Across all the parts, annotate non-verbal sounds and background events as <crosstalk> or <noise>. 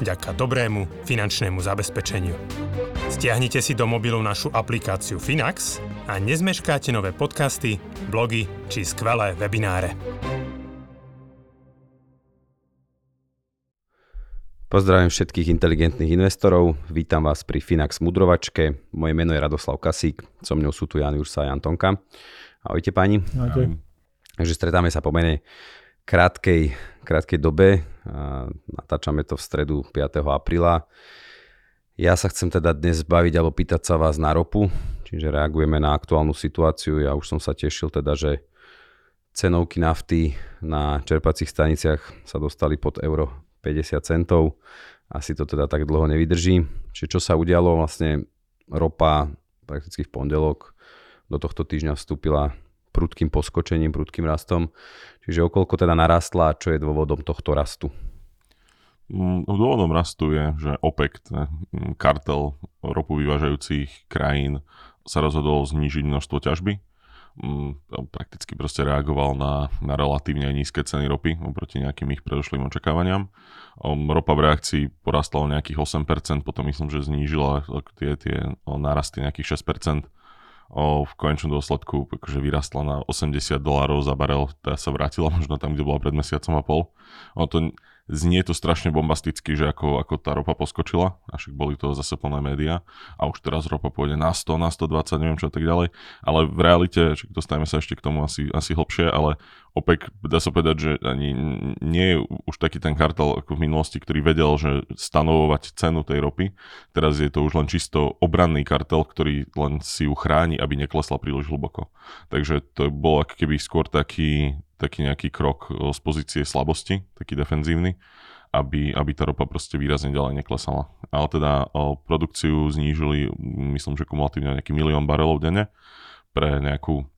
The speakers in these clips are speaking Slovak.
vďaka dobrému finančnému zabezpečeniu. Stiahnite si do mobilu našu aplikáciu Finax a nezmeškáte nové podcasty, blogy či skvelé webináre. Pozdravím všetkých inteligentných investorov, vítam vás pri Finax Mudrovačke. Moje meno je Radoslav Kasík, so mnou sú tu Jan Ursa a Jan Tonka. Ahojte páni. Ahojte. Takže stretáme sa po mene krátkej, krátkej dobe. Natáčame to v stredu 5. apríla. Ja sa chcem teda dnes baviť alebo pýtať sa vás na ropu, čiže reagujeme na aktuálnu situáciu. Ja už som sa tešil teda, že cenovky nafty na čerpacích staniciach sa dostali pod euro 50 centov. Asi to teda tak dlho nevydrží. Čiže čo sa udialo, vlastne ropa prakticky v pondelok do tohto týždňa vstúpila prudkým poskočením, prudkým rastom. Čiže okolko teda narastla čo je dôvodom tohto rastu? Mm, dôvodom rastu je, že OPEC, mm, kartel ropu vyvážajúcich krajín, sa rozhodol znížiť množstvo ťažby. Mm, prakticky proste reagoval na, na relatívne nízke ceny ropy oproti nejakým ich predošlým očakávaniam. Ropa v reakcii porastla o nejakých 8%, potom myslím, že znížila tie, tie nárasty nejakých 6%. V konečnom dôsledku akože vyrastla na 80 dolárov za barel, teda sa vrátila možno tam, kde bola pred mesiacom a pol. O, to, znie to strašne bombasticky, že ako, ako tá ropa poskočila, a však boli to zase plné médiá a už teraz ropa pôjde na 100, na 120, neviem čo a tak ďalej, ale v realite, však dostaneme sa ešte k tomu asi, asi hlbšie, ale OPEC, dá sa povedať, že ani nie je už taký ten kartel ako v minulosti, ktorý vedel, že stanovovať cenu tej ropy. Teraz je to už len čisto obranný kartel, ktorý len si ju chráni, aby neklesla príliš hlboko. Takže to bol ako keby skôr taký taký nejaký krok z pozície slabosti, taký defenzívny, aby, aby tá ropa proste výrazne ďalej neklesala. Ale teda o, produkciu znížili, myslím, že kumulatívne nejaký milión barelov denne pre nejakú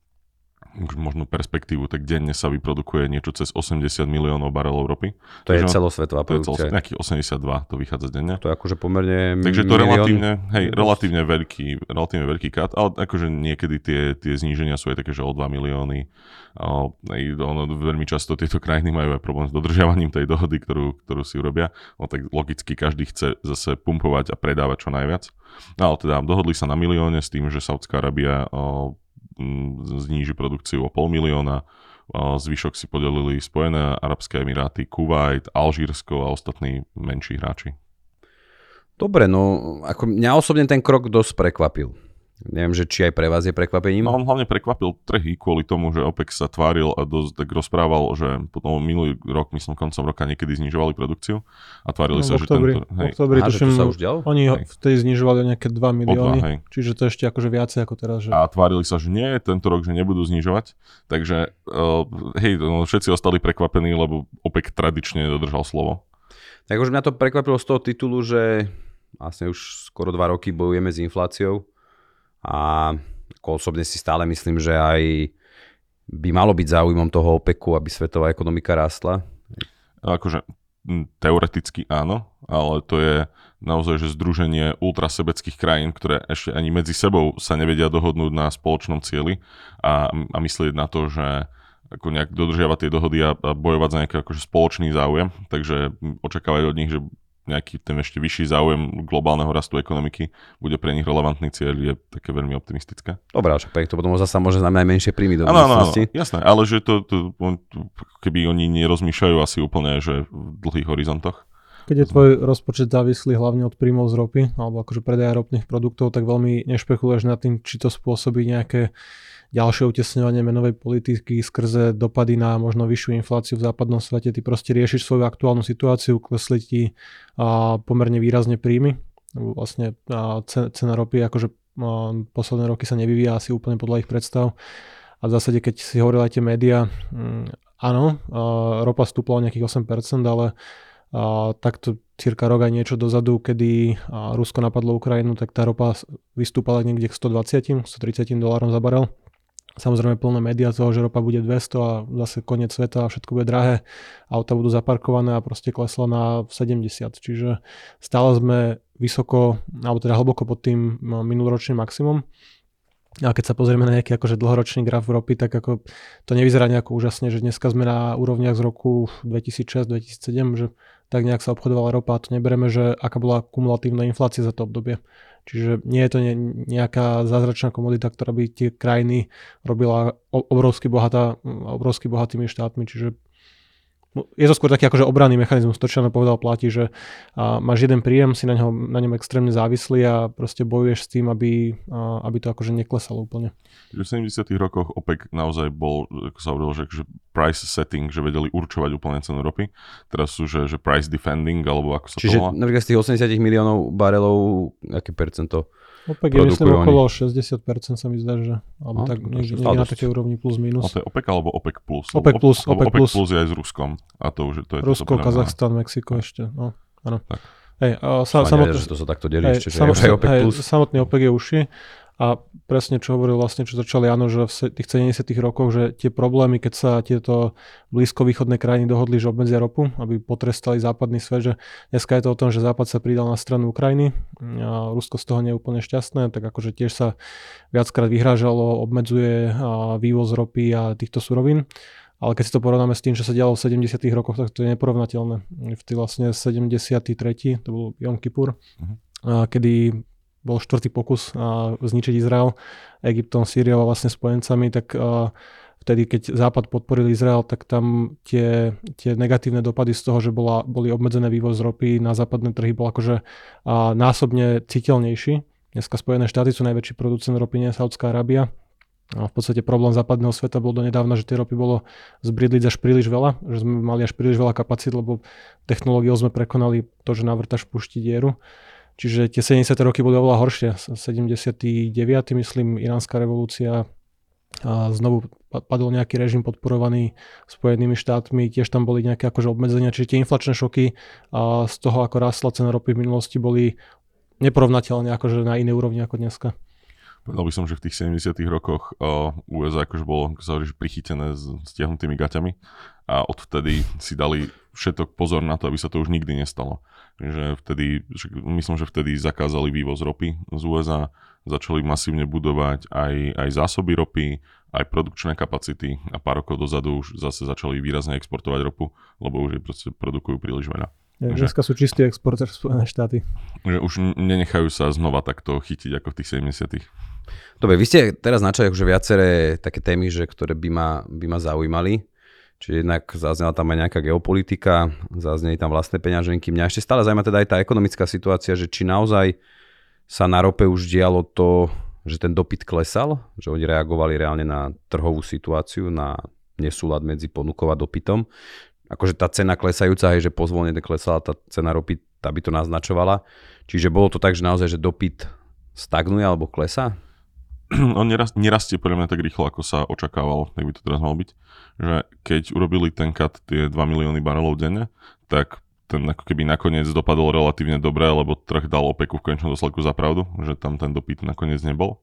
možno perspektívu, tak denne sa vyprodukuje niečo cez 80 miliónov barelov ropy. To Takže je celosvetová produkcia. To je nejakých 82, to vychádza denne. To je akože pomerne Takže to je relatívne, hej, relatívne veľký, relatívne veľký kat, ale akože niekedy tie, tie zníženia sú aj také, že o 2 milióny. O, ono, veľmi často tieto krajiny majú aj problém s dodržiavaním tej dohody, ktorú, ktorú si urobia. No tak logicky každý chce zase pumpovať a predávať čo najviac. No, ale teda dohodli sa na milióne s tým, že Saudská Arábia zníži produkciu o pol milióna, zvyšok si podelili Spojené Arabské Emiráty, Kuwait, Alžírsko a ostatní menší hráči. Dobre, no ako mňa osobne ten krok dosť prekvapil. Neviem, že či aj pre vás je prekvapením. No on hlavne prekvapil trhy kvôli tomu, že OPEC sa tváril a dosť tak rozprával, že potom minulý rok, myslím koncom roka niekedy znižovali produkciu a tvárili no, sa, oktobri, že tento... Hej. Oktobri, Aha, tuším, to sa už dialo? Oni hej. vtedy znižovali o nejaké 2 milióny, dva, čiže to ešte akože viacej ako teraz. Že... A tvárili sa, že nie, tento rok, že nebudú znižovať, takže uh, hej, no, všetci ostali prekvapení, lebo OPEC tradične dodržal slovo. Tak už mňa to prekvapilo z toho titulu, že vlastne už skoro dva roky bojujeme s infláciou a ako osobne si stále myslím, že aj by malo byť záujmom toho OPECu, aby svetová ekonomika rástla. Akože teoreticky áno, ale to je naozaj že združenie ultrasebeckých krajín, ktoré ešte ani medzi sebou sa nevedia dohodnúť na spoločnom cieli a, a myslieť na to, že ako nejak dodržiavať tie dohody a, a bojovať za nejaký akože spoločný záujem. Takže očakávať od nich, že nejaký ten ešte vyšší záujem globálneho rastu ekonomiky bude pre nich relevantný cieľ, je také veľmi optimistické. Dobre, však to potom zase môže znamenať menšie príjmy do ano, ano, jasné, ale že to, to, keby oni nerozmýšľajú asi úplne, že v dlhých horizontoch. Keď je tvoj rozpočet závislý hlavne od príjmov z ropy, alebo akože predaja ropných produktov, tak veľmi nešpekuluješ nad tým, či to spôsobí nejaké ďalšie utesňovanie menovej politiky skrze dopady na možno vyššiu infláciu v západnom svete. Ty proste riešiš svoju aktuálnu situáciu, klesli ti a, pomerne výrazne príjmy. Vlastne a, cena ropy akože posledné roky sa nevyvíja asi úplne podľa ich predstav. A v zásade, keď si hovoril aj tie médiá, mm, áno, ropa stúpla o nejakých 8%, ale takto cirka rok aj niečo dozadu, kedy Rusko napadlo Ukrajinu, tak tá ropa vystúpala niekde k 120, 130 dolárom za barel. Samozrejme plné médiá toho, že ropa bude 200 a zase koniec sveta a všetko bude drahé. Auta budú zaparkované a proste klesla na 70. Čiže stále sme vysoko, alebo teda hlboko pod tým minuloročným maximum. A keď sa pozrieme na nejaký akože dlhoročný graf ropy, tak ako to nevyzerá nejako úžasne, že dneska sme na úrovniach z roku 2006-2007, že tak nejak sa obchodovala ropa a to nebereme, že aká bola kumulatívna inflácia za to obdobie. Čiže nie je to nejaká zázračná komodita, ktorá by tie krajiny robila obrovsky, bohatá, obrovsky bohatými štátmi. Čiže je to skôr taký akože obranný mechanizmus, to čo nám povedal platí, že a máš jeden príjem, si na, ňo, na ňom extrémne závislý a proste bojuješ s tým, aby, a, aby to akože neklesalo úplne. V 70 rokoch OPEC naozaj bol, ako sa hovorilo, že, že price setting, že vedeli určovať úplne cenu ropy. Teraz sú, že, že price defending, alebo ako sa Čiže to volá. napríklad z tých 80 miliónov barelov, aké percento OPEC je myslím okolo 60% sa mi zdá, že alebo no, tak niekde, niekde na takej úrovni plus minus. A to je OPEC alebo OPEC plus? OPEC plus, OPEC, OPEC plus. plus je aj s Ruskom. A to už je, to je Rusko, to, Kazachstan, Mexiko ešte. No, áno. Tak. Hej, a sa, samotný, že to sa takto delí hej, ešte, že samotný, OPEC plus. Hej, samotný OPEC je uši a presne čo hovoril vlastne, čo začali áno, že v tých 70 rokoch, že tie problémy, keď sa tieto blízkovýchodné krajiny dohodli, že obmedzia ropu, aby potrestali západný svet, že dneska je to o tom, že západ sa pridal na stranu Ukrajiny a Rusko z toho nie je úplne šťastné, tak akože tiež sa viackrát vyhrážalo, obmedzuje vývoz ropy a týchto surovín. Ale keď si to porovnáme s tým, čo sa dialo v 70 rokoch, tak to je neporovnateľné. V tý vlastne 73. to bol Jom Kippur, uh-huh. kedy bol štvrtý pokus uh, zničiť Izrael Egyptom, Sýriou a vlastne spojencami, tak uh, vtedy, keď Západ podporil Izrael, tak tam tie, tie negatívne dopady z toho, že bola, boli obmedzené vývoz ropy na západné trhy, bol akože uh, násobne citeľnejší. Dneska Spojené štáty sú najväčší producent ropy, nie Saudská Arábia. A v podstate problém západného sveta bol donedávna, že tej ropy bolo zbridliť až príliš veľa, že sme mali až príliš veľa kapacít, lebo technológiou sme prekonali to, že navrtaš pušti dieru. Čiže tie 70. roky boli oveľa horšie. 79. myslím, iránska revolúcia a znovu padol nejaký režim podporovaný Spojenými štátmi, tiež tam boli nejaké akože obmedzenia, čiže tie inflačné šoky a z toho, ako rástla cena ropy v minulosti, boli neporovnateľne akože na inej úrovni ako dneska. Povedal by som, že v tých 70 rokoch uh, USA akože bolo, ako prichytené s stiahnutými gaťami a odvtedy si dali všetok pozor na to, aby sa to už nikdy nestalo. Že vtedy, myslím, že vtedy zakázali vývoz ropy z USA, začali masívne budovať aj, aj zásoby ropy, aj produkčné kapacity a pár rokov dozadu už zase začali výrazne exportovať ropu, lebo už je proste produkujú príliš veľa. Ja, dneska sú čistí exporter Spojené štáty. Že už nenechajú sa znova takto chytiť ako v tých 70 Dobre, vy ste teraz načali akože viaceré také témy, že, ktoré by ma, by ma zaujímali. Čiže jednak zaznela tam aj nejaká geopolitika, zazneli tam vlastné peňaženky. Mňa ešte stále zaujíma teda aj tá ekonomická situácia, že či naozaj sa na rope už dialo to, že ten dopyt klesal, že oni reagovali reálne na trhovú situáciu, na nesúlad medzi ponukou a dopytom. Akože tá cena klesajúca, hej, že pozvolne klesala tá cena ropy, tá by to naznačovala. Čiže bolo to tak, že naozaj, že dopyt stagnuje alebo klesá? <clears throat> on nerastie podľa mňa tak rýchlo, ako sa očakávalo, tak by to teraz malo byť. Že keď urobili ten cut tie 2 milióny barelov denne, tak ten ako keby nakoniec dopadol relatívne dobre, lebo trh dal opeku v konečnom dôsledku za pravdu, že tam ten dopyt nakoniec nebol.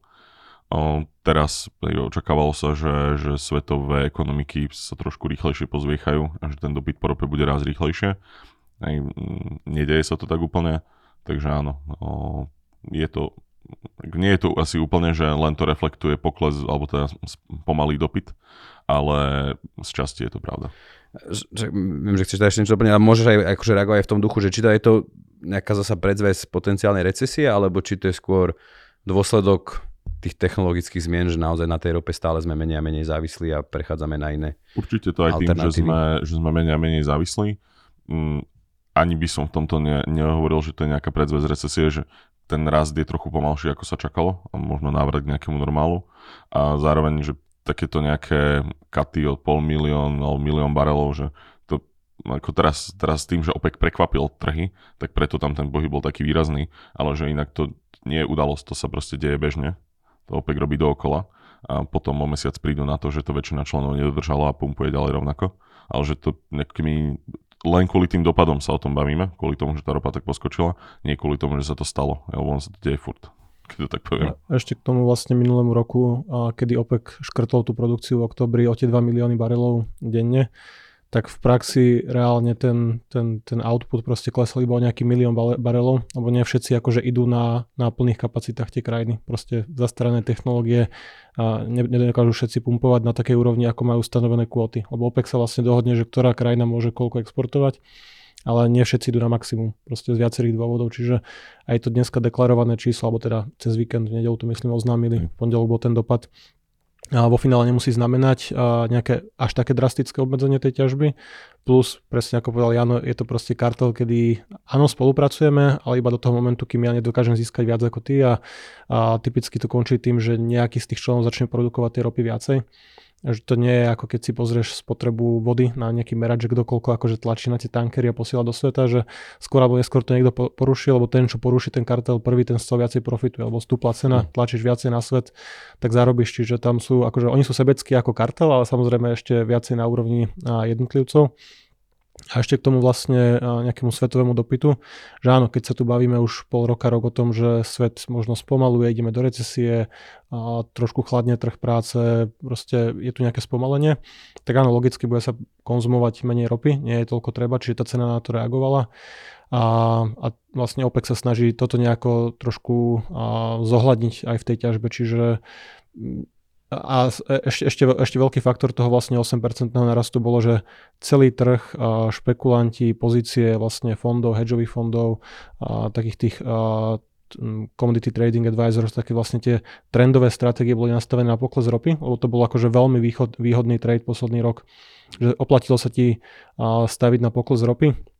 O, teraz očakávalo sa, že, že svetové ekonomiky sa trošku rýchlejšie pozviechajú a že ten dopyt po rope bude raz rýchlejšie. Aj, nedeje sa to tak úplne, takže áno, o, je to nie je to asi úplne, že len to reflektuje pokles alebo teda pomalý dopyt, ale z časti je to pravda. Že, viem, že chceš dať ešte niečo doplniť, ale môžeš aj akože reagovať aj v tom duchu, že či to je to nejaká zasa predzves potenciálnej recesie, alebo či to je skôr dôsledok tých technologických zmien, že naozaj na tej rope stále sme menej a menej závislí a prechádzame na iné Určite to aj tým, že sme, že sme menej a menej závislí. Mm, ani by som v tomto ne, nehovoril, že to je nejaká predzvesť recesie, že ten rast je trochu pomalší, ako sa čakalo, a možno návrat k nejakému normálu. A zároveň, že takéto nejaké katy od pol milión alebo milión barelov, že to ako teraz, teraz tým, že OPEC prekvapil trhy, tak preto tam ten pohyb bol taký výrazný, ale že inak to nie je udalosť, to sa proste deje bežne. To OPEC robí dookola a potom o mesiac prídu na to, že to väčšina členov nedodržala a pumpuje ďalej rovnako. Ale že to nejakými len kvôli tým dopadom sa o tom bavíme, kvôli tomu, že tá ropa tak poskočila, nie kvôli tomu, že sa to stalo, lebo on sa to deje furt keď to tak poviem. Ešte k tomu vlastne minulému roku, kedy OPEC škrtol tú produkciu v oktobri o tie 2 milióny barelov denne, tak v praxi reálne ten, ten, ten output proste klesol iba o nejaký milión barelov, lebo nie všetci akože idú na, na plných kapacitách tie krajiny. Proste zastarané technológie a nedokážu všetci pumpovať na takej úrovni, ako majú stanovené kvóty. Lebo OPEC sa vlastne dohodne, že ktorá krajina môže koľko exportovať, ale nie všetci idú na maximum, proste z viacerých dôvodov. Čiže aj to dneska deklarované číslo, alebo teda cez víkend, v nedelu to myslím oznámili, v pondelok bol ten dopad, vo finále nemusí znamenať nejaké až také drastické obmedzenie tej ťažby. Plus, presne ako povedal Jano, je to proste kartel, kedy áno, spolupracujeme, ale iba do toho momentu, kým ja nedokážem získať viac ako ty a, a typicky to končí tým, že nejaký z tých členov začne produkovať tie ropy viacej že to nie je ako keď si pozrieš spotrebu vody na nejaký merač, že kto koľko akože tlačí na tie tankery a posiela do sveta, že skôr alebo neskôr to niekto poruší, lebo ten, čo poruší ten kartel prvý, ten z toho viacej profituje, lebo stúpla cena, hm. tlačíš viacej na svet, tak zarobíš, čiže tam sú, akože oni sú sebeckí ako kartel, ale samozrejme ešte viacej na úrovni jednotlivcov. A ešte k tomu vlastne nejakému svetovému dopytu, že áno, keď sa tu bavíme už pol roka, rok o tom, že svet možno spomaluje, ideme do recesie, a trošku chladne trh práce, proste je tu nejaké spomalenie, tak áno, logicky bude sa konzumovať menej ropy, nie je toľko treba, čiže tá cena na to reagovala. A, a vlastne OPEC sa snaží toto nejako trošku a, zohľadniť aj v tej ťažbe, čiže a e, ešte, ešte, ešte veľký faktor toho vlastne 8% narastu bolo, že celý trh, špekulanti, pozície vlastne fondov, hedžových fondov, takých tých commodity trading advisors, také vlastne tie trendové stratégie boli nastavené na pokles ropy, lebo to bol akože veľmi východ, výhodný trade posledný rok, že oplatilo sa ti staviť na pokles ropy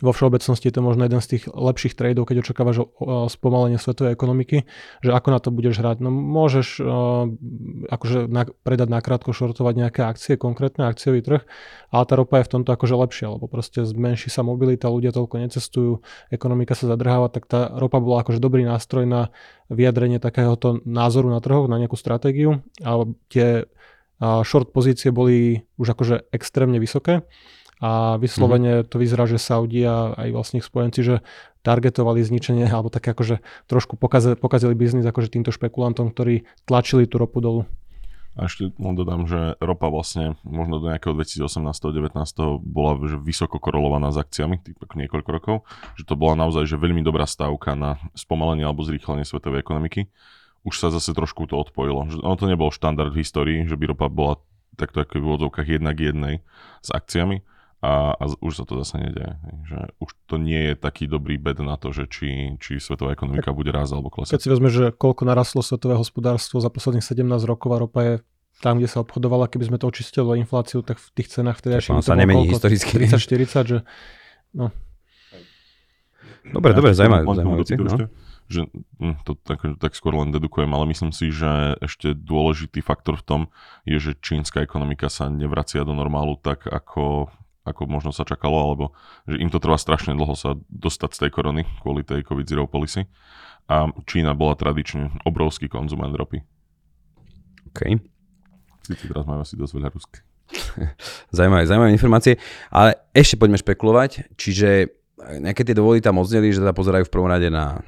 vo všeobecnosti je to možno jeden z tých lepších tradeov, keď očakávaš spomalenie svetovej ekonomiky, že ako na to budeš hrať. No môžeš uh, akože na, predať nakrátko, šortovať nejaké akcie, konkrétne akciový trh, ale tá ropa je v tomto akože lepšia, lebo proste zmenší sa mobilita, ľudia toľko necestujú, ekonomika sa zadrháva, tak tá ropa bola akože dobrý nástroj na vyjadrenie takéhoto názoru na trhoch, na nejakú stratégiu, ale tie uh, short pozície boli už akože extrémne vysoké a vyslovene mm-hmm. to vyzerá, že Saudi a aj vlastne ich spojenci, že targetovali zničenie alebo tak akože trošku pokazili, pokazili biznis akože týmto špekulantom, ktorí tlačili tú ropu dolu. A ešte len dodám, že ropa vlastne možno do nejakého 2018-2019 bola že vysoko korelovaná s akciami, tých niekoľko rokov, že to bola naozaj že veľmi dobrá stavka na spomalenie alebo zrýchlenie svetovej ekonomiky. Už sa zase trošku to odpojilo. Že ono to nebol štandard v histórii, že by ropa bola takto ako v úvodzovkách jednak jednej s akciami, a, a už sa to zase nedeje. Že už to nie je taký dobrý bed na to, že či, či svetová ekonomika tak, bude raz alebo klesať. Keď si vezme, že koľko narastlo svetové hospodárstvo za posledných 17 rokov a ropa je tam, kde sa obchodovala, keby sme to očistili o infláciu, tak v tých cenách vtedy ešte sa nemení historicky. 30-40, že no. Dobre, ja, dobre, zaujímavé. No. Že, hm, to tak, tak skôr len dedukujem, ale myslím si, že ešte dôležitý faktor v tom je, že čínska ekonomika sa nevracia do normálu tak, ako ako možno sa čakalo, alebo že im to trvá strašne dlho sa dostať z tej korony kvôli tej COVID zero policy. A Čína bola tradične obrovský konzument ropy. OK. Sice teraz majú asi dosť veľa ruské. <laughs> zaujímavé, zaujímavé informácie. Ale ešte poďme špekulovať. Čiže nejaké tie dôvody tam odzneli, že teda pozerajú v prvom rade na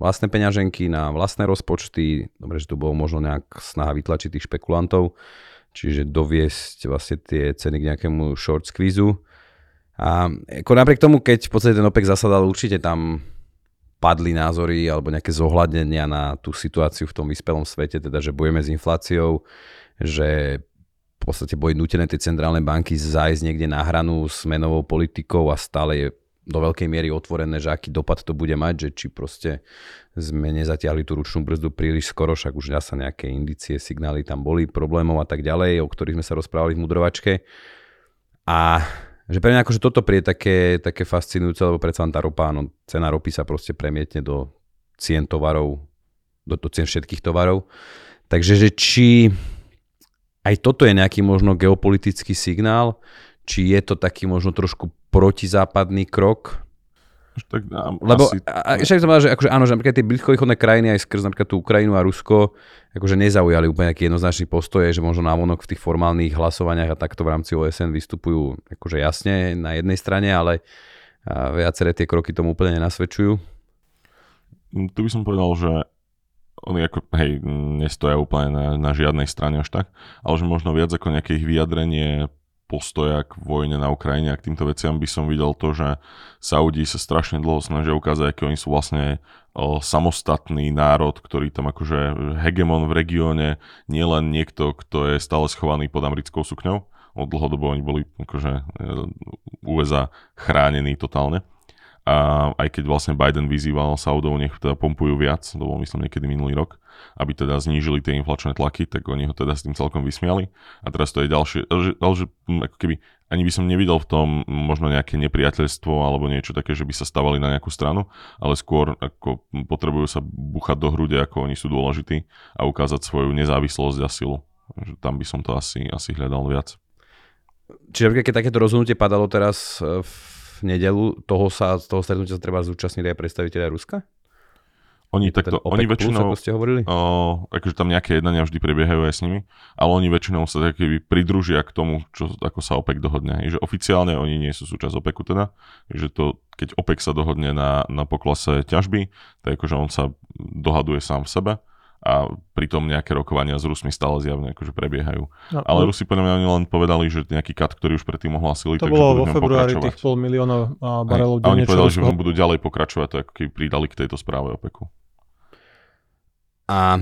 vlastné peňaženky, na vlastné rozpočty. Dobre, že tu bolo možno nejak snaha vytlačiť tých špekulantov čiže doviesť vlastne tie ceny k nejakému short squeezu. A ako napriek tomu, keď v podstate ten OPEC zasadal, určite tam padli názory alebo nejaké zohľadnenia na tú situáciu v tom vyspelom svete, teda že bojeme s infláciou, že v podstate boli nutené tie centrálne banky zájsť niekde na hranu s menovou politikou a stále je do veľkej miery otvorené, že aký dopad to bude mať, že či proste sme nezatiahli tú ručnú brzdu príliš skoro, však už sa nejaké indície, signály tam boli, problémov a tak ďalej, o ktorých sme sa rozprávali v mudrovačke. A že pre mňa akože toto prie také, také fascinujúce, lebo predsa tá ropa, no, cena ropy sa proste premietne do cien tovarov, do, do cien všetkých tovarov. Takže že či aj toto je nejaký možno geopolitický signál, či je to taký možno trošku protizápadný krok? Tak, a, Lebo asi, a, a, však som že akože áno, že napríklad tie blízkovýchodné krajiny aj skrz napríklad tú Ukrajinu a Rusko akože nezaujali úplne nejaký jednoznačný postoj, že možno návonok v tých formálnych hlasovaniach a takto v rámci OSN vystupujú akože jasne na jednej strane, ale viaceré tie kroky tomu úplne nenasvedčujú. tu by som povedal, že oni ako, hej, nestoja úplne na, na žiadnej strane až tak, ale že možno viac ako nejaké ich vyjadrenie postoja k vojne na Ukrajine a k týmto veciam by som videl to, že Saudi sa strašne dlho snažia ukázať, aký oni sú vlastne o, samostatný národ, ktorý tam akože hegemon v regióne, nielen niekto, kto je stále schovaný pod americkou sukňou. Od dlhodobo oni boli akože e, USA chránení totálne. A aj keď vlastne Biden vyzýval Saudov, nech teda pompujú viac, to bol myslím niekedy minulý rok, aby teda znížili tie inflačné tlaky, tak oni ho teda s tým celkom vysmiali. A teraz to je ďalšie, že hm, ako keby ani by som nevidel v tom možno nejaké nepriateľstvo alebo niečo také, že by sa stavali na nejakú stranu, ale skôr ako potrebujú sa buchať do hrude, ako oni sú dôležití a ukázať svoju nezávislosť a silu. Že tam by som to asi, asi hľadal viac. Čiže keď takéto rozhodnutie padalo teraz v nedelu, toho sa, toho stretnutia sa treba zúčastniť aj predstaviteľia Ruska? Oni, takto, oni väčšinou, plus, ste hovorili? O, akože tam nejaké jednania vždy prebiehajú aj s nimi, ale oni väčšinou sa taký pridružia k tomu, čo, ako sa OPEC dohodne. Že oficiálne oni nie sú súčasť OPECu teda, že to, keď OPEC sa dohodne na, na poklase ťažby, tak akože on sa dohaduje sám v sebe a pritom nejaké rokovania s Rusmi stále zjavne akože prebiehajú. No, Ale no. Rusi podľa mňa oni len povedali, že nejaký kat, ktorý už predtým ohlásili, to takže bolo vo februári tých pol miliónov barelov A oni povedali, že budú ďalej pokračovať, to ako keby pridali k tejto správe OPECu. A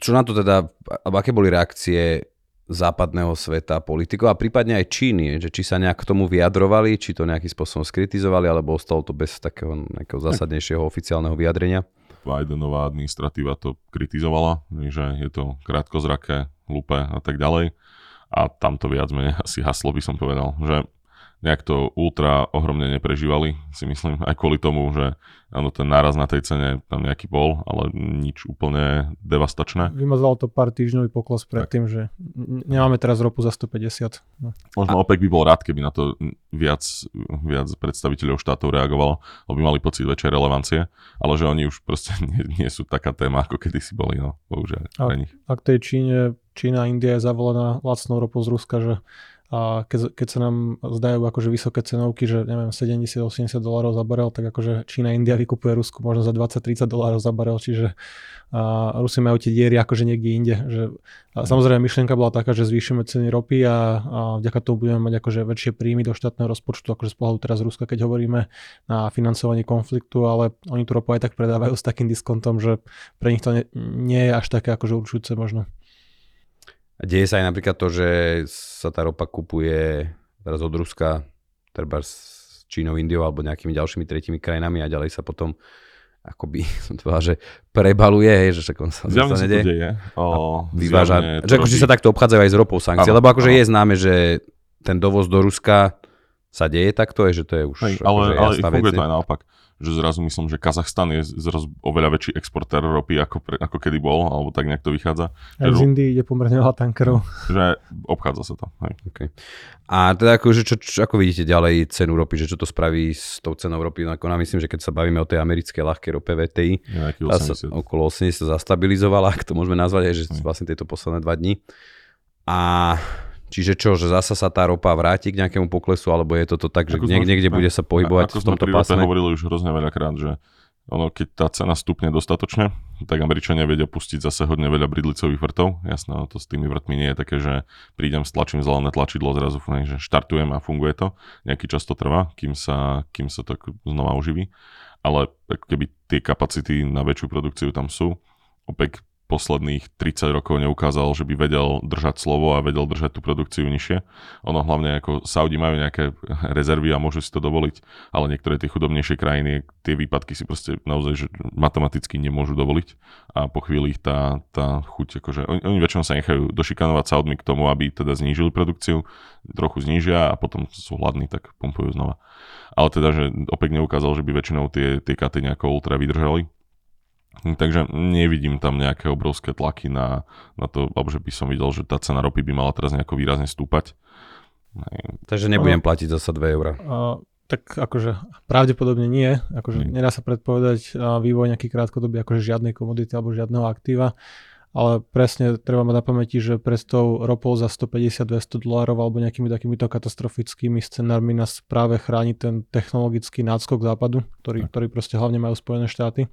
čo na to teda, alebo aké boli reakcie západného sveta politikov a prípadne aj Číny, že či sa nejak k tomu vyjadrovali, či to nejakým spôsobom skritizovali, alebo ostalo to bez takého nejakého zásadnejšieho oficiálneho vyjadrenia? Bidenová administratíva to kritizovala, že je to krátkozraké, hlúpe a tak ďalej. A tam to viac menej <laughs> asi haslo by som povedal, že nejak to ultra ohromne neprežívali, si myslím, aj kvôli tomu, že áno, ten náraz na tej cene tam nejaký bol, ale nič úplne devastačné. Vymazalo to pár týždňový pokles predtým, že nemáme teraz ropu za 150. No. Možno OPEC by bol rád, keby na to viac, viac predstaviteľov štátov reagovalo, lebo by mali pocit väčšej relevancie, ale že oni už proste <laughs> nie, nie sú taká téma, ako kedysi boli, no, bohužiaľ pre nich. Ak tej Číne, Čína, India je zavolená lacnou ropou z Ruska, že a keď, keď sa nám zdajú akože vysoké cenovky, že neviem 70-80 dolárov za barel, tak akože Čína, India vykupuje Rusku možno za 20-30 dolárov za barel, čiže a Rusi majú tie diery akože niekde inde. Že, a samozrejme myšlienka bola taká, že zvýšime ceny ropy a, a vďaka tomu budeme mať akože väčšie príjmy do štátneho rozpočtu, akože z pohľadu teraz Ruska, keď hovoríme na financovanie konfliktu, ale oni tu ropu aj tak predávajú s takým diskontom, že pre nich to nie, nie je až také akože určujúce možno. A deje sa aj napríklad to, že sa tá ropa kupuje teraz od Ruska, treba s Čínou, Indiou alebo nejakými ďalšími tretími krajinami a ďalej sa potom akoby, <laughs> som to povedal, že prebaluje, hej, že však on sa zjavne sa to deje. O, vyváža, že akože sa takto obchádzajú aj z ropou sankcie, lebo akože ano. je známe, že ten dovoz do Ruska sa deje takto, je, že to je už hej, ale, ale funguje to aj naopak že zrazu myslím, že Kazachstan je zrazu oveľa väčší exportér ropy, ako, pre, ako kedy bol, alebo tak nejak to vychádza. Aj z Indii ide pomerne veľa tankerov. Že obchádza sa to. Hej. Okay. A teda ako, že čo, čo, ako vidíte ďalej cenu ropy, že čo to spraví s tou cenou ropy? No, ako myslím, že keď sa bavíme o tej americkej ľahkej rope VTI, tá sa okolo 80 sa zastabilizovala, ak to môžeme nazvať, aj, že vlastne tieto posledné dva dní. A Čiže čo, že zasa sa tá ropa vráti k nejakému poklesu, alebo je toto tak, že niekde, niekde bude sa pohybovať ako v tomto pásme? Ako hovorili už hrozne veľakrát, že ono, keď tá cena stupne dostatočne, tak Američania vedia pustiť zase hodne veľa bridlicových vrtov. Jasné, to s tými vrtmi nie je také, že prídem, stlačím zelené tlačidlo, zrazu že štartujem a funguje to. Nejaký čas to trvá, kým sa, kým sa to znova uživí. Ale keby tie kapacity na väčšiu produkciu tam sú, OPEC posledných 30 rokov neukázal, že by vedel držať slovo a vedel držať tú produkciu nižšie. Ono hlavne ako Saudi majú nejaké <laughs> rezervy a môžu si to dovoliť, ale niektoré tie chudobnejšie krajiny, tie výpadky si proste naozaj že matematicky nemôžu dovoliť a po chvíli ich tá, tá chuť, akože oni, oni väčšinou sa nechajú došikanovať Saudmi k tomu, aby teda znížili produkciu, trochu znížia a potom sú hladní, tak pumpujú znova. Ale teda, že opäť neukázal, že by väčšinou tie, tie katy nejako ultra vydržali Takže nevidím tam nejaké obrovské tlaky na, na to, alebo že by som videl, že tá cena ropy by mala teraz nejako výrazne stúpať. Takže nebudem platiť zasa 2 eurá. tak akože pravdepodobne nie. Akože Nie. nedá sa predpovedať vývoj nejaký krátkodobý akože žiadnej komodity alebo žiadneho aktíva. Ale presne treba mať na pamäti, že pre s tou ropou za 150-200 dolárov alebo nejakými takýmito katastrofickými scenármi nás práve chráni ten technologický náskok západu, ktorý, ktorý proste hlavne majú Spojené štáty.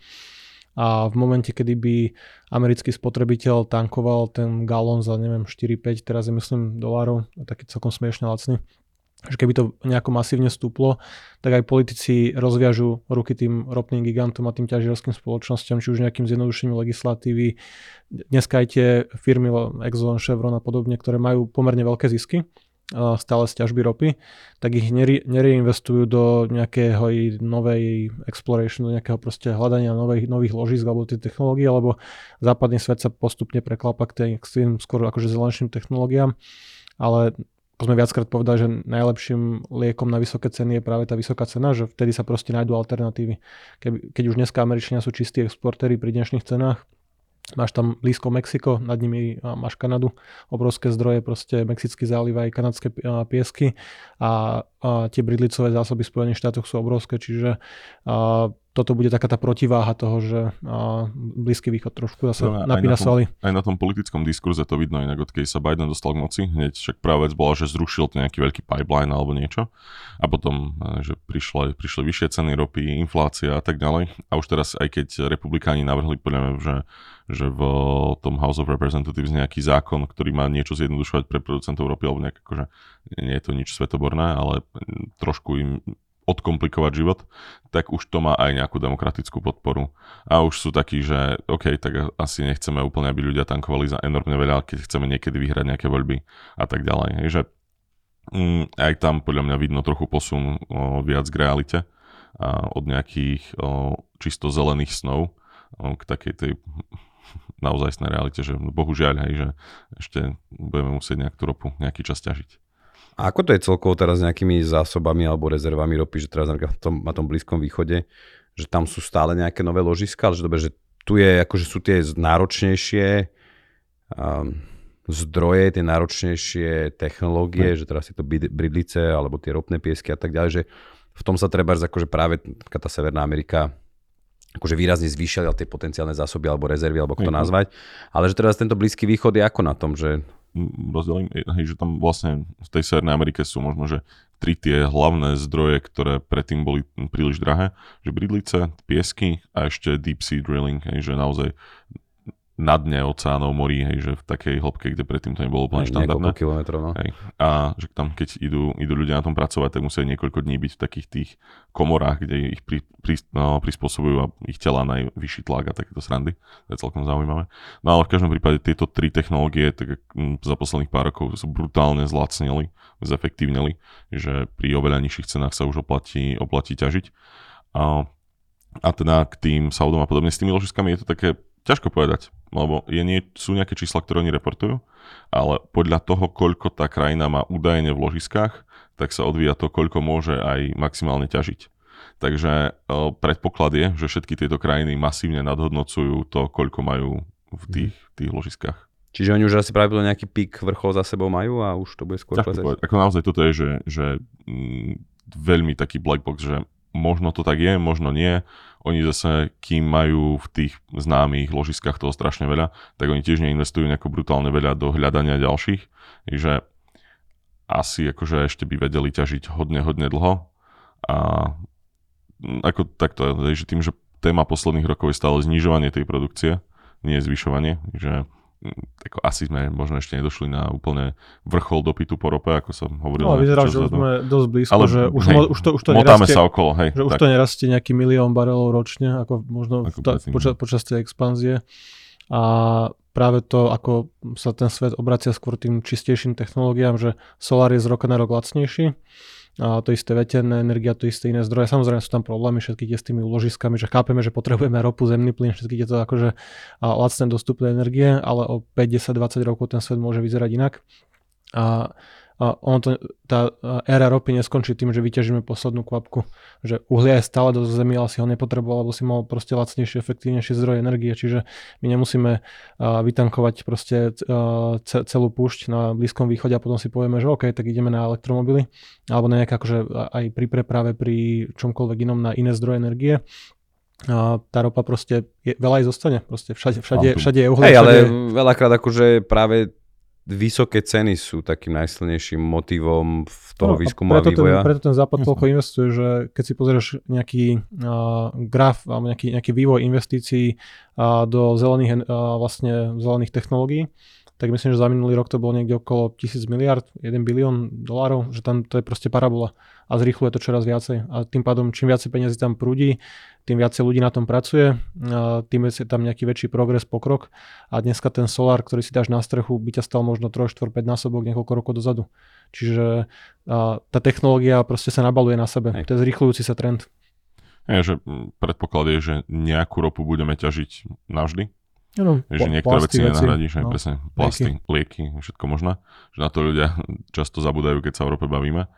A v momente, kedy by americký spotrebiteľ tankoval ten galón za neviem 4-5, teraz je myslím dolárov, taký celkom smiešne lacný, že keby to nejako masívne stúplo, tak aj politici rozviažú ruky tým ropným gigantom a tým ťažierským spoločnosťam, či už nejakým zjednodušením legislatívy. Dneska aj tie firmy Exxon, Chevron a podobne, ktoré majú pomerne veľké zisky, stále z ťažby ropy, tak ich nere, nereinvestujú do nejakého novej exploration, do nejakého proste hľadania nových, nových ložisk alebo tie technológie, lebo západný svet sa postupne preklapa k tým skôr akože zelenším technológiám, ale ako sme viackrát povedali, že najlepším liekom na vysoké ceny je práve tá vysoká cena, že vtedy sa proste nájdú alternatívy. Keby, keď už dneska Američania sú čistí exportéry pri dnešných cenách, Máš tam blízko Mexiko, nad nimi máš Kanadu, obrovské zdroje, proste Mexický záliv aj kanadské piesky. A, a tie bridlicové zásoby Spojených štátoch sú obrovské, čiže a, toto bude taká tá protiváha toho, že a, Blízky východ trošku zase no, napína aj svaly. Aj na tom politickom diskurze to vidno inak, odkedy sa Biden dostal k moci, hneď však prvá vec bola, že zrušil nejaký veľký pipeline alebo niečo. A potom, že prišli, prišli vyššie ceny ropy, inflácia a tak ďalej. A už teraz aj keď republikáni navrhli podľa mňa, že že v tom House of Representatives nejaký zákon, ktorý má niečo zjednodušovať pre producentov ropy, alebo nejak akože, nie je to nič svetoborné, ale trošku im odkomplikovať život, tak už to má aj nejakú demokratickú podporu. A už sú takí, že OK, tak asi nechceme úplne, aby ľudia tankovali za enormne veľa, keď chceme niekedy vyhrať nejaké voľby a tak ďalej. Hej, mm, aj tam podľa mňa vidno trochu posun o, viac k realite a od nejakých o, čisto zelených snov o, k takej tej naozajstnej realite, že bohužiaľ, hej, že ešte budeme musieť nejakú ropu nejaký čas ťažiť. A ako to je celkovo teraz s nejakými zásobami alebo rezervami ropy, že teraz na tom, na tom Blízkom východe, že tam sú stále nejaké nové ložiska, ale že dobre, že tu je, akože sú tie náročnejšie um, zdroje, tie náročnejšie technológie, hmm. že teraz je to bridlice alebo tie ropné piesky a tak ďalej, že v tom sa treba, akože práve tá Severná Amerika akože výrazne zvýšili tie potenciálne zásoby alebo rezervy, alebo ako to nazvať. Ale že teraz tento Blízky východ je ako na tom, že rozdelím, hej, že tam vlastne v tej Severnej Amerike sú možno, že tri tie hlavné zdroje, ktoré predtým boli príliš drahé, že bridlice, piesky a ešte deep sea drilling, hej, že naozaj na dne oceánov, morí, hej, že v takej hĺbke, kde predtým to nebolo úplne štandardné. kilometrov, no. Hej. A že tam, keď idú, idú ľudia na tom pracovať, tak musia niekoľko dní byť v takých tých komorách, kde ich pri, pri, no, prispôsobujú a ich tela najvyšší tlak a takéto srandy. To je celkom zaujímavé. No ale v každom prípade tieto tri technológie tak mm, za posledných pár rokov sú brutálne zlacnili, zefektívnili, že pri oveľa nižších cenách sa už oplatí, oplatí ťažiť. A, a teda k tým Saudom a podobne s tými ložiskami je to také ťažko povedať lebo je nie, sú nejaké čísla, ktoré oni reportujú, ale podľa toho, koľko tá krajina má údajne v ložiskách, tak sa odvíja to, koľko môže aj maximálne ťažiť. Takže o, predpoklad je, že všetky tieto krajiny masívne nadhodnocujú to, koľko majú v mhm. tých, tých ložiskách. Čiže oni už asi pravidelne nejaký pík vrchol za sebou majú a už to bude skôr klesať. Ako naozaj toto je, že, že mm, veľmi taký black box, že možno to tak je, možno nie. Oni zase, kým majú v tých známych ložiskách toho strašne veľa, tak oni tiež neinvestujú nejako brutálne veľa do hľadania ďalších. Takže asi akože ešte by vedeli ťažiť hodne, hodne dlho. A ako takto, že tým, že téma posledných rokov je stále znižovanie tej produkcie, nie zvyšovanie, že ako asi sme možno ešte nedošli na úplne vrchol dopytu po rope, ako som hovoril. No, vyzerá, že už sme dosť blízko, Ale, že už, hej, už to, už to nerastie, sa okolo, hej. Že tak. už to nerastie nejaký milión barelov ročne, ako možno ako ta, počas, počas tej expanzie. A práve to, ako sa ten svet obracia skôr tým čistejším technológiám, že solár je z roka na rok lacnejší, a to isté veterná energia, to isté iné zdroje. Samozrejme sú tam problémy všetky tie s tými úložiskami, že chápeme, že potrebujeme ropu, zemný plyn, všetky tieto akože lacné dostupné energie, ale o 5, 10, 20 rokov ten svet môže vyzerať inak. A a ono to, tá éra ropy neskončí tým, že vyťažíme poslednú kvapku. Že uhlia je stále do zemi, ale si ho nepotreboval, lebo si mal proste lacnejšie, efektívnejšie zdroje energie, čiže my nemusíme vytankovať proste celú púšť na Blízkom východe a potom si povieme, že OK, tak ideme na elektromobily alebo na nejaké akože aj pri preprave, pri čomkoľvek inom na iné zdroje energie a tá ropa proste je, veľa aj zostane. Proste všade, všade, všade je uhlie. Hej, ale veľakrát akože práve vysoké ceny sú takým najsilnejším motivom v toho no, výskumu a, preto a vývoja. Ten, preto ten západ toľko investuje, že keď si pozrieš nejaký uh, graf alebo nejaký, nejaký vývoj investícií uh, do zelených, uh, vlastne zelených technológií, tak myslím, že za minulý rok to bolo niekde okolo 1000 miliard, 1 bilión dolárov, že tam to je proste parabola a zrýchluje to čoraz viacej. A tým pádom, čím viacej peniazy tam prúdi, tým viacej ľudí na tom pracuje, tým je tam nejaký väčší progres, pokrok a dneska ten solár, ktorý si dáš na strechu, by ťa stal možno 3, 4, 5 násobok niekoľko rokov dozadu. Čiže tá technológia proste sa nabaluje na sebe. Hej. To je zrýchľujúci sa trend. Je, že predpoklad je, že nejakú ropu budeme ťažiť navždy, No, že niektoré veci nenahradíš, no, presne plasty, lieky. lieky, všetko možné. Že na to ľudia <laughs> často zabudajú, keď sa o Európe bavíme.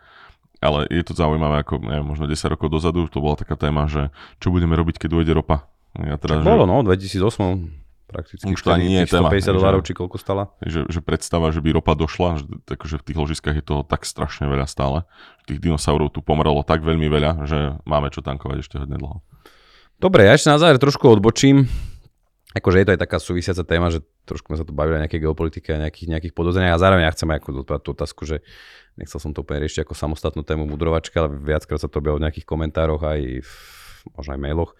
Ale je to zaujímavé, ako neviem, možno 10 rokov dozadu to bola taká téma, že čo budeme robiť, keď dojde ropa. Ja teda, že... Bolo, no, 2008 prakticky. Už to ani nie je téma. 150 dolárov, či koľko stala? Že, že predstava, že by ropa došla, že, takže v tých ložiskách je toho tak strašne veľa stále. Tých dinosaurov tu pomrelo tak veľmi veľa, že máme čo tankovať ešte hodne dlho. Dobre, ja ešte na záver trošku odbočím akože je to aj taká súvisiaca téma, že trošku sme sa tu bavili o nejakej geopolitike a nejakých, nejakých podozreniach a zároveň ja chcem aj ako tú otázku, že nechcel som to úplne riešiť ako samostatnú tému mudrovačka, ale viackrát sa to objavilo v nejakých komentároch aj v, možno aj mailoch.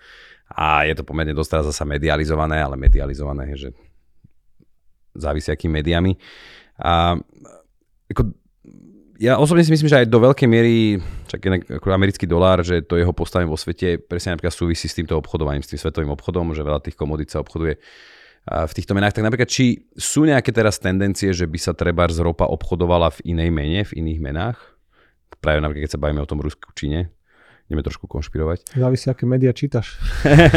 A je to pomerne dosť teraz zasa medializované, ale medializované že závisí akými médiami. A ako ja osobne si myslím, že aj do veľkej miery, čak ako americký dolár, že to jeho postavenie vo svete presne napríklad súvisí s týmto obchodovaním, s tým svetovým obchodom, že veľa tých komodít sa obchoduje v týchto menách. Tak napríklad, či sú nejaké teraz tendencie, že by sa treba z ropa obchodovala v inej mene, v iných menách? Práve napríklad, keď sa bavíme o tom Rusku, Číne. Ideme trošku konšpirovať. Závisí, aké médiá čítaš.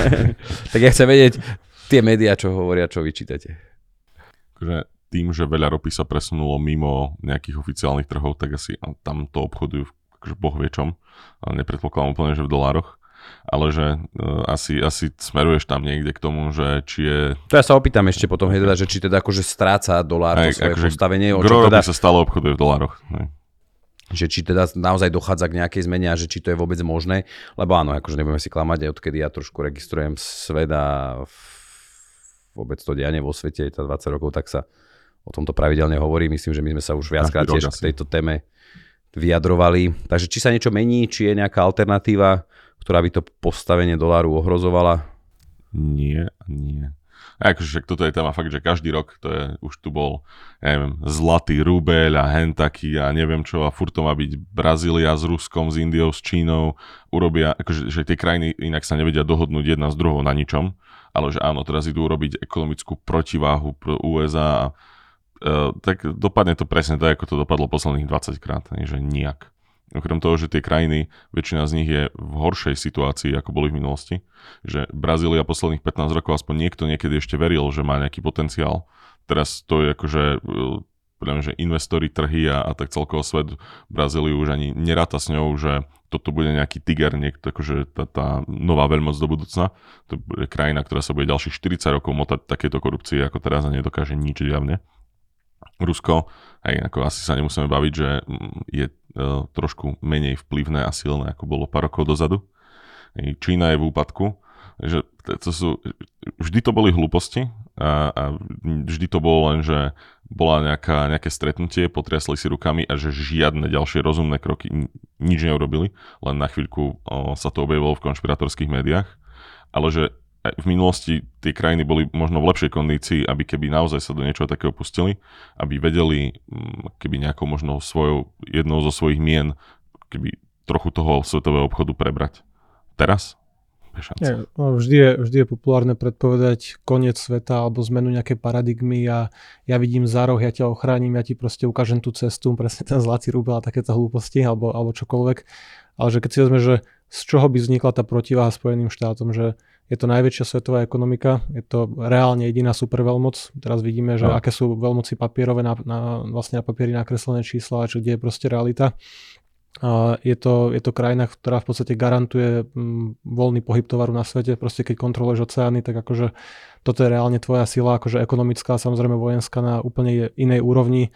<laughs> tak ja chcem vedieť tie médiá, čo hovoria, čo vyčítate. Akože tým, že veľa ropy sa presunulo mimo nejakých oficiálnych trhov, tak asi tam to obchodujú akože boh vie čom. Ale nepredpokladám úplne, že v dolároch. Ale že uh, asi, asi smeruješ tam niekde k tomu, že či je... To ja sa opýtam ešte potom, hej, teda, že či teda akože stráca dolár to svoje akože postavenie. Gro teda... sa stále obchoduje v dolároch. Ne? že či teda naozaj dochádza k nejakej zmene a že či to je vôbec možné, lebo áno, akože nebudeme si klamať, aj odkedy ja trošku registrujem svet a vôbec to dianie vo svete tá 20 rokov, tak sa o tomto pravidelne hovorí. Myslím, že my sme sa už viackrát tiež k tejto téme vyjadrovali. Takže či sa niečo mení, či je nejaká alternatíva, ktorá by to postavenie doláru ohrozovala? Nie, nie. A akože však toto je téma fakt, že každý rok to je, už tu bol, ja neviem, zlatý rubel a hen taký a neviem čo a furt to má byť Brazília s Ruskom, s Indiou, s Čínou, urobia, akože že tie krajiny inak sa nevedia dohodnúť jedna s druhou na ničom, ale že áno, teraz idú urobiť ekonomickú protiváhu pro USA a Uh, tak dopadne to presne tak, ako to dopadlo posledných 20 krát, že nijak. Okrem toho, že tie krajiny, väčšina z nich je v horšej situácii, ako boli v minulosti. Že Brazília posledných 15 rokov aspoň niekto niekedy ešte veril, že má nejaký potenciál. Teraz to je akože poviem, že investori, trhy a, a tak celkovo svet Brazíliu už ani neráta s ňou, že toto bude nejaký tiger, niekto, akože tá, tá nová veľmoc do budúcna. To bude krajina, ktorá sa bude ďalších 40 rokov motať takéto korupcie ako teraz a nedokáže nič javne. Rusko, aj ako asi sa nemusíme baviť, že mm, je uh, trošku menej vplyvné a silné, ako bolo pár rokov dozadu. Čína je v úpadku, že to sú, vždy to boli hlúposti a, a vždy to bolo len, že bola nejaká, nejaké stretnutie, potriasli si rukami a že žiadne ďalšie rozumné kroky nič neurobili, len na chvíľku o, sa to objavilo v konšpiratorských médiách, ale že v minulosti tie krajiny boli možno v lepšej kondícii, aby keby naozaj sa do niečoho takého pustili, aby vedeli mm, keby nejakou možno svojou, jednou zo svojich mien, keby trochu toho svetového obchodu prebrať. Teraz? Nie, no vždy, je, vždy je populárne predpovedať koniec sveta alebo zmenu nejakej paradigmy a ja vidím za roh, ja ťa ochránim, ja ti proste ukážem tú cestu, presne ten zlatý rubel a takéto hlúposti alebo, alebo čokoľvek. Ale že keď si vezme, že z čoho by vznikla tá protiváha Spojeným štátom, že je to najväčšia svetová ekonomika, je to reálne jediná superveľmoc. Teraz vidíme, že no. aké sú veľmoci papierové na, na, vlastne na papieri nakreslené čísla a čo, kde je proste realita. Uh, je, to, je to krajina, ktorá v podstate garantuje um, voľný pohyb tovaru na svete. Proste keď kontroluješ oceány, tak akože toto je reálne tvoja sila, akože ekonomická, samozrejme vojenská na úplne inej úrovni.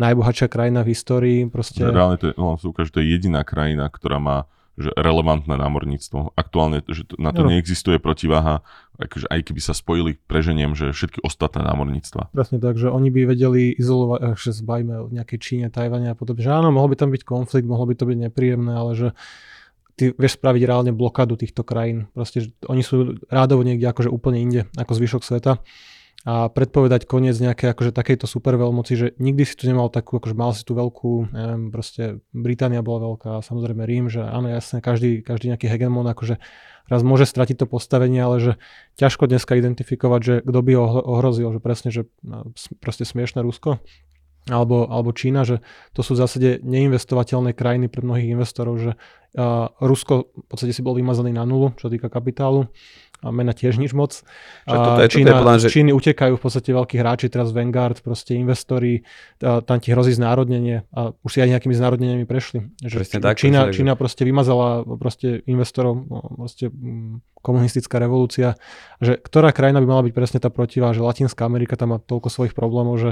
Najbohatšia krajina v histórii. Proste... Reálne to je, no, to je jediná krajina, ktorá má že relevantné námorníctvo. Aktuálne, že na to no. neexistuje protiváha, akože aj keby sa spojili, preženiem, že všetky ostatné námorníctva. Presne tak, že oni by vedeli izolovať, eh, že zbajme o nejakej Číne, Tajvane a podobne. Že áno, mohol by tam byť konflikt, mohlo by to byť nepríjemné, ale že ty vieš spraviť reálne blokádu týchto krajín. Proste, že oni sú rádovo niekde akože úplne inde ako zvyšok sveta a predpovedať koniec nejakej akože takejto super veľmoci, že nikdy si tu nemal takú, akože mal si tu veľkú, neviem, proste Británia bola veľká, samozrejme Rím, že áno, jasne, každý, každý nejaký hegemon akože raz môže stratiť to postavenie, ale že ťažko dneska identifikovať, že kto by ho ohrozil, že presne, že no, proste smiešne Rusko alebo, alebo Čína, že to sú v zásade neinvestovateľné krajiny pre mnohých investorov, že uh, Rusko v podstate si bol vymazaný na nulu, čo týka kapitálu mena tiež nič moc. toto je, Čína, toto je plán, že... Číny utekajú v podstate veľkí hráči, teraz Vanguard, proste investori, tam ti hrozí znárodnenie a už si aj nejakými znárodneniami prešli. Že tak, Čína, tak. Čína proste vymazala proste investorov, no, proste komunistická revolúcia, že ktorá krajina by mala byť presne tá protivá, že Latinská Amerika tam má toľko svojich problémov, že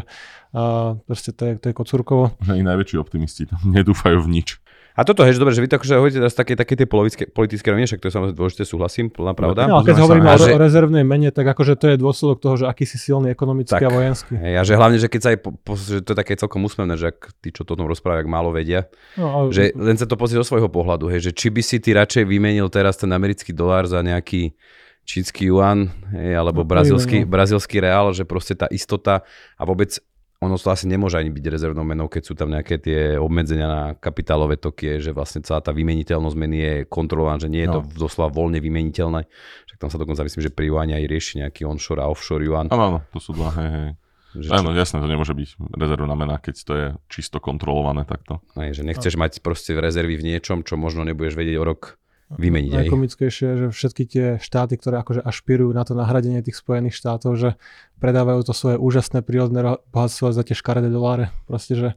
a, proste to je, to je kocúrkovo. Že i najväčší optimisti tam <laughs> nedúfajú v nič. A toto, hej, že dobre, že vy to akože hovoríte teraz také, také tie politické, rovine, však to je samozrejme dôležité, súhlasím, plná pravda. No, a keď hovoríme o, že... rezervnej mene, tak akože to je dôsledok toho, že aký si silný ekonomicky tak, a vojenský. Hej, a že hlavne, že keď sa aj, po, po, že to je také celkom úsmevné, že ak tí, čo to o tom rozprávajú, málo vedia, no, ale... že len sa to pozrieť do svojho pohľadu, hej, že či by si ty radšej vymenil teraz ten americký dolár za nejaký čínsky yuan, hej, alebo no, brazilský, no. brazilský reál, že proste tá istota a vôbec ono to asi nemôže ani byť rezervnou menou, keď sú tam nejaké tie obmedzenia na kapitálové toky, že vlastne celá tá vymeniteľnosť meny je kontrolovaná, že nie je no. to doslova voľne vymeniteľné. Však tam sa dokonca myslím, že pri Juani aj rieši nejaký onshore a offshore Yuan. Áno, áno, to sú dva, hej, hej. Že Áno, jasné, to nemôže byť rezervná mena, keď to je čisto kontrolované takto. Aj, že nechceš no. mať proste rezervy v niečom, čo možno nebudeš vedieť o rok vymeniť. Najkomickejšie že všetky tie štáty, ktoré akože ašpirujú na to nahradenie tých Spojených štátov, že predávajú to svoje úžasné prírodné bohatstvo za tie škaredé doláre. Proste, že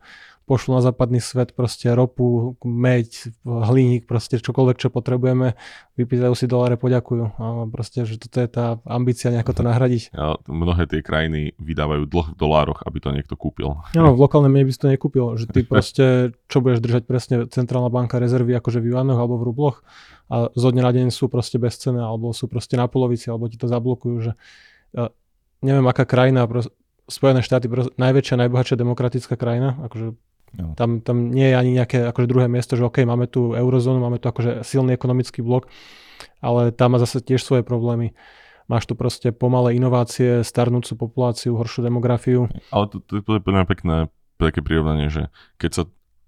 pošlu na západný svet proste ropu, meď, hliník, proste čokoľvek, čo potrebujeme, vypýtajú si doláre, poďakujú. A proste, že toto je tá ambícia nejako to nahradiť. Ja, mnohé tie krajiny vydávajú dlh v dolároch, aby to niekto kúpil. No, v lokálnej mene by si to nekúpil. Že ty <laughs> proste, čo budeš držať presne centrálna banka rezervy akože v juanoch alebo v rubloch a zo dňa na deň sú proste bezcené alebo sú proste na polovici alebo ti to zablokujú, že neviem aká krajina, Spojené štáty, najväčšia, najbohatšia demokratická krajina, akože no. tam, tam nie je ani nejaké akože druhé miesto, že OK, máme tu eurozónu, máme tu akože silný ekonomický blok, ale tam má zase tiež svoje problémy. Máš tu proste pomalé inovácie, starnúcu populáciu, horšiu demografiu. Ale to, to, to je pekné také prirovnanie, že keď sa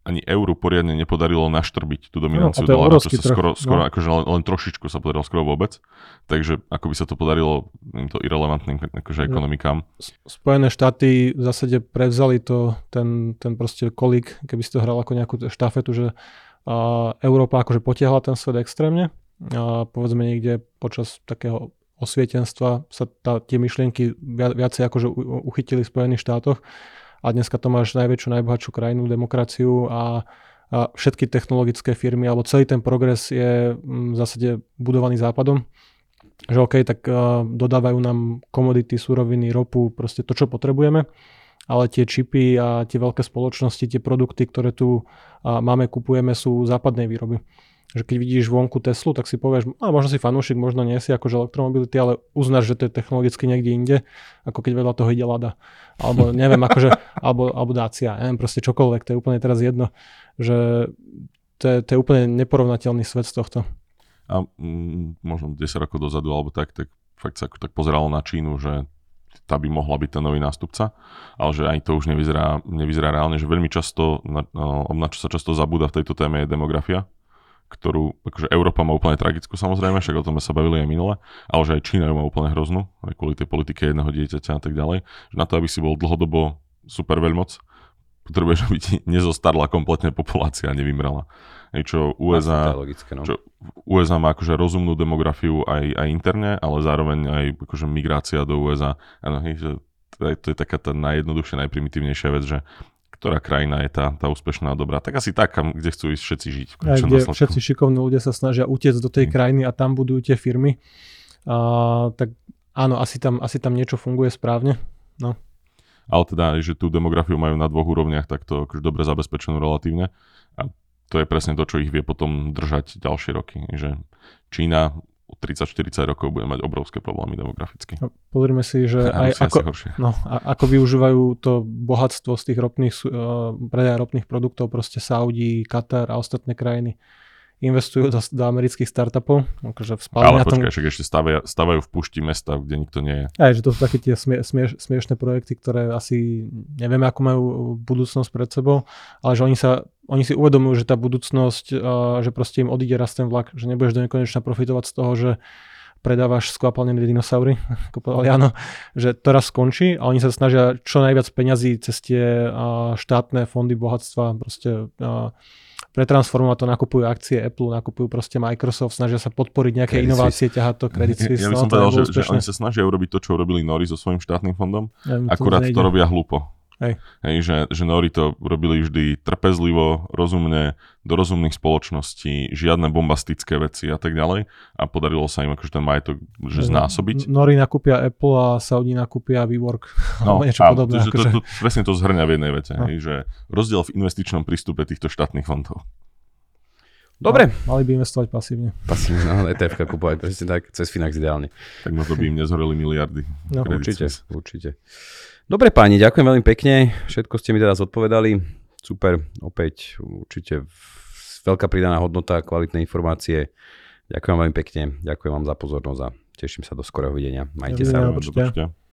ani euru poriadne nepodarilo naštrbiť tú dominanciu no, dolára. To sa skoro, skoro no. akože len, len trošičku sa podarilo, skoro vôbec. Takže ako by sa to podarilo týmto irrelevantným akože ekonomikám. Spojené štáty v zásade prevzali to, ten, ten proste kolík, keby si to hral ako nejakú štafetu, že a Európa akože potiahla ten svet extrémne. A povedzme niekde počas takého osvietenstva sa tá, tie myšlienky viacej akože uchytili v Spojených štátoch a dneska to máš najväčšiu, najbohatšiu krajinu, demokraciu a, a všetky technologické firmy, alebo celý ten progres je mm, v zásade budovaný západom. Že OK, tak uh, dodávajú nám komodity, suroviny, ropu, proste to, čo potrebujeme, ale tie čipy a tie veľké spoločnosti, tie produkty, ktoré tu máme, kupujeme, sú západnej výroby že keď vidíš vonku Teslu, tak si povieš, a možno si fanúšik, možno nie si akože elektromobility, ale uznáš, že to je technologicky niekde inde, ako keď vedľa toho ide Lada. Alebo neviem, akože, <laughs> alebo, alebo Dacia, neviem, proste čokoľvek, to je úplne teraz jedno, že to je, to je úplne neporovnateľný svet z tohto. A mm, možno 10 rokov dozadu, alebo tak, tak fakt sa tak pozeralo na Čínu, že tá by mohla byť ten nový nástupca, ale že ani to už nevyzerá, nevyzerá reálne, že veľmi často, na, na čo sa často zabúda v tejto téme je demografia, ktorú, akože Európa má úplne tragickú samozrejme, však o tom sme sa bavili aj minule, ale že aj Čína ju má úplne hroznú, aj kvôli tej politike jedného dieťaťa a tak ďalej. Že na to, aby si bol dlhodobo super veľmoc, potrebuješ, aby ti nezostarla kompletne populácia a nevymrela. Hej, čo USA, to je logické, no. čo USA má akože rozumnú demografiu aj, aj interne, ale zároveň aj akože migrácia do USA. Ano, hej, že to je, to je taká tá najjednoduchšia, najprimitívnejšia vec, že ktorá krajina je tá, tá úspešná a dobrá. Tak asi tak, kam, kde chcú ísť všetci žiť. Aj, kde všetci šikovní ľudia sa snažia utiecť do tej krajiny a tam budujú tie firmy. A, tak áno, asi tam, asi tam niečo funguje správne. Ale teda, že tú demografiu majú na dvoch úrovniach, tak to akože dobre zabezpečenú relatívne. A to je presne to, čo ich vie potom držať ďalšie roky. Že Čína 30-40 rokov bude mať obrovské problémy demograficky. No, Pozrime si, že <laughs> aj ako, asi no, a, ako využívajú to bohatstvo z tých ropných, uh, predaja ropných produktov, proste Saudi, Katar a ostatné krajiny investujú do, do amerických startupov, akože Ale na tom, počkaj, však ešte stavajú, stavajú v pušti mesta, kde nikto nie je. aj, že to sú také tie smie, smieš, smiešné projekty, ktoré asi nevieme, ako majú budúcnosť pred sebou, ale že oni sa oni si uvedomujú, že tá budúcnosť, uh, že proste im odíde raz ten vlak, že nebudeš do nekonečna profitovať z toho, že predávaš skvapalnené dinosaury, <laughs> ako povedal Jano, že to raz skončí a oni sa snažia čo najviac peňazí cez tie uh, štátne fondy bohatstva proste uh, pretransformovať to, nakupujú akcie Apple, nakupujú proste Microsoft, snažia sa podporiť nejaké Credit inovácie, ťahať to Credit Suisse. Ja, ja by no, som to povedal, že, že úspešné. oni sa snažia urobiť to, čo urobili Nori so svojím štátnym fondom, Ja, to akurát nejde. to robia hlúpo. Hej. Hej, že, že Nori to robili vždy trpezlivo, rozumne, do rozumných spoločností, žiadne bombastické veci a tak ďalej a podarilo sa im akože ten majetok že znásobiť. Nori nakúpia Apple a Saudi nakúpia WeWork. <laughs> No, niečo a podobné. to, to, akože. to, to, presne to zhrňa v jednej vete, No. hej, že rozdiel v investičnom prístupe týchto štátnych fondov. Dobre. Mali by investovať pasívne. Pasívne, no, ETF kupovať presne tak, cez Finax ideálne. Tak možno by im nezhoreli miliardy. No. Určite, Suisse. určite. Dobre páni, ďakujem veľmi pekne. Všetko ste mi teda zodpovedali. Super, opäť určite veľká pridaná hodnota, kvalitné informácie. Ďakujem veľmi pekne, ďakujem vám za pozornosť a teším sa do skorého videnia. Majte sa. Dovidenia. Do Určite.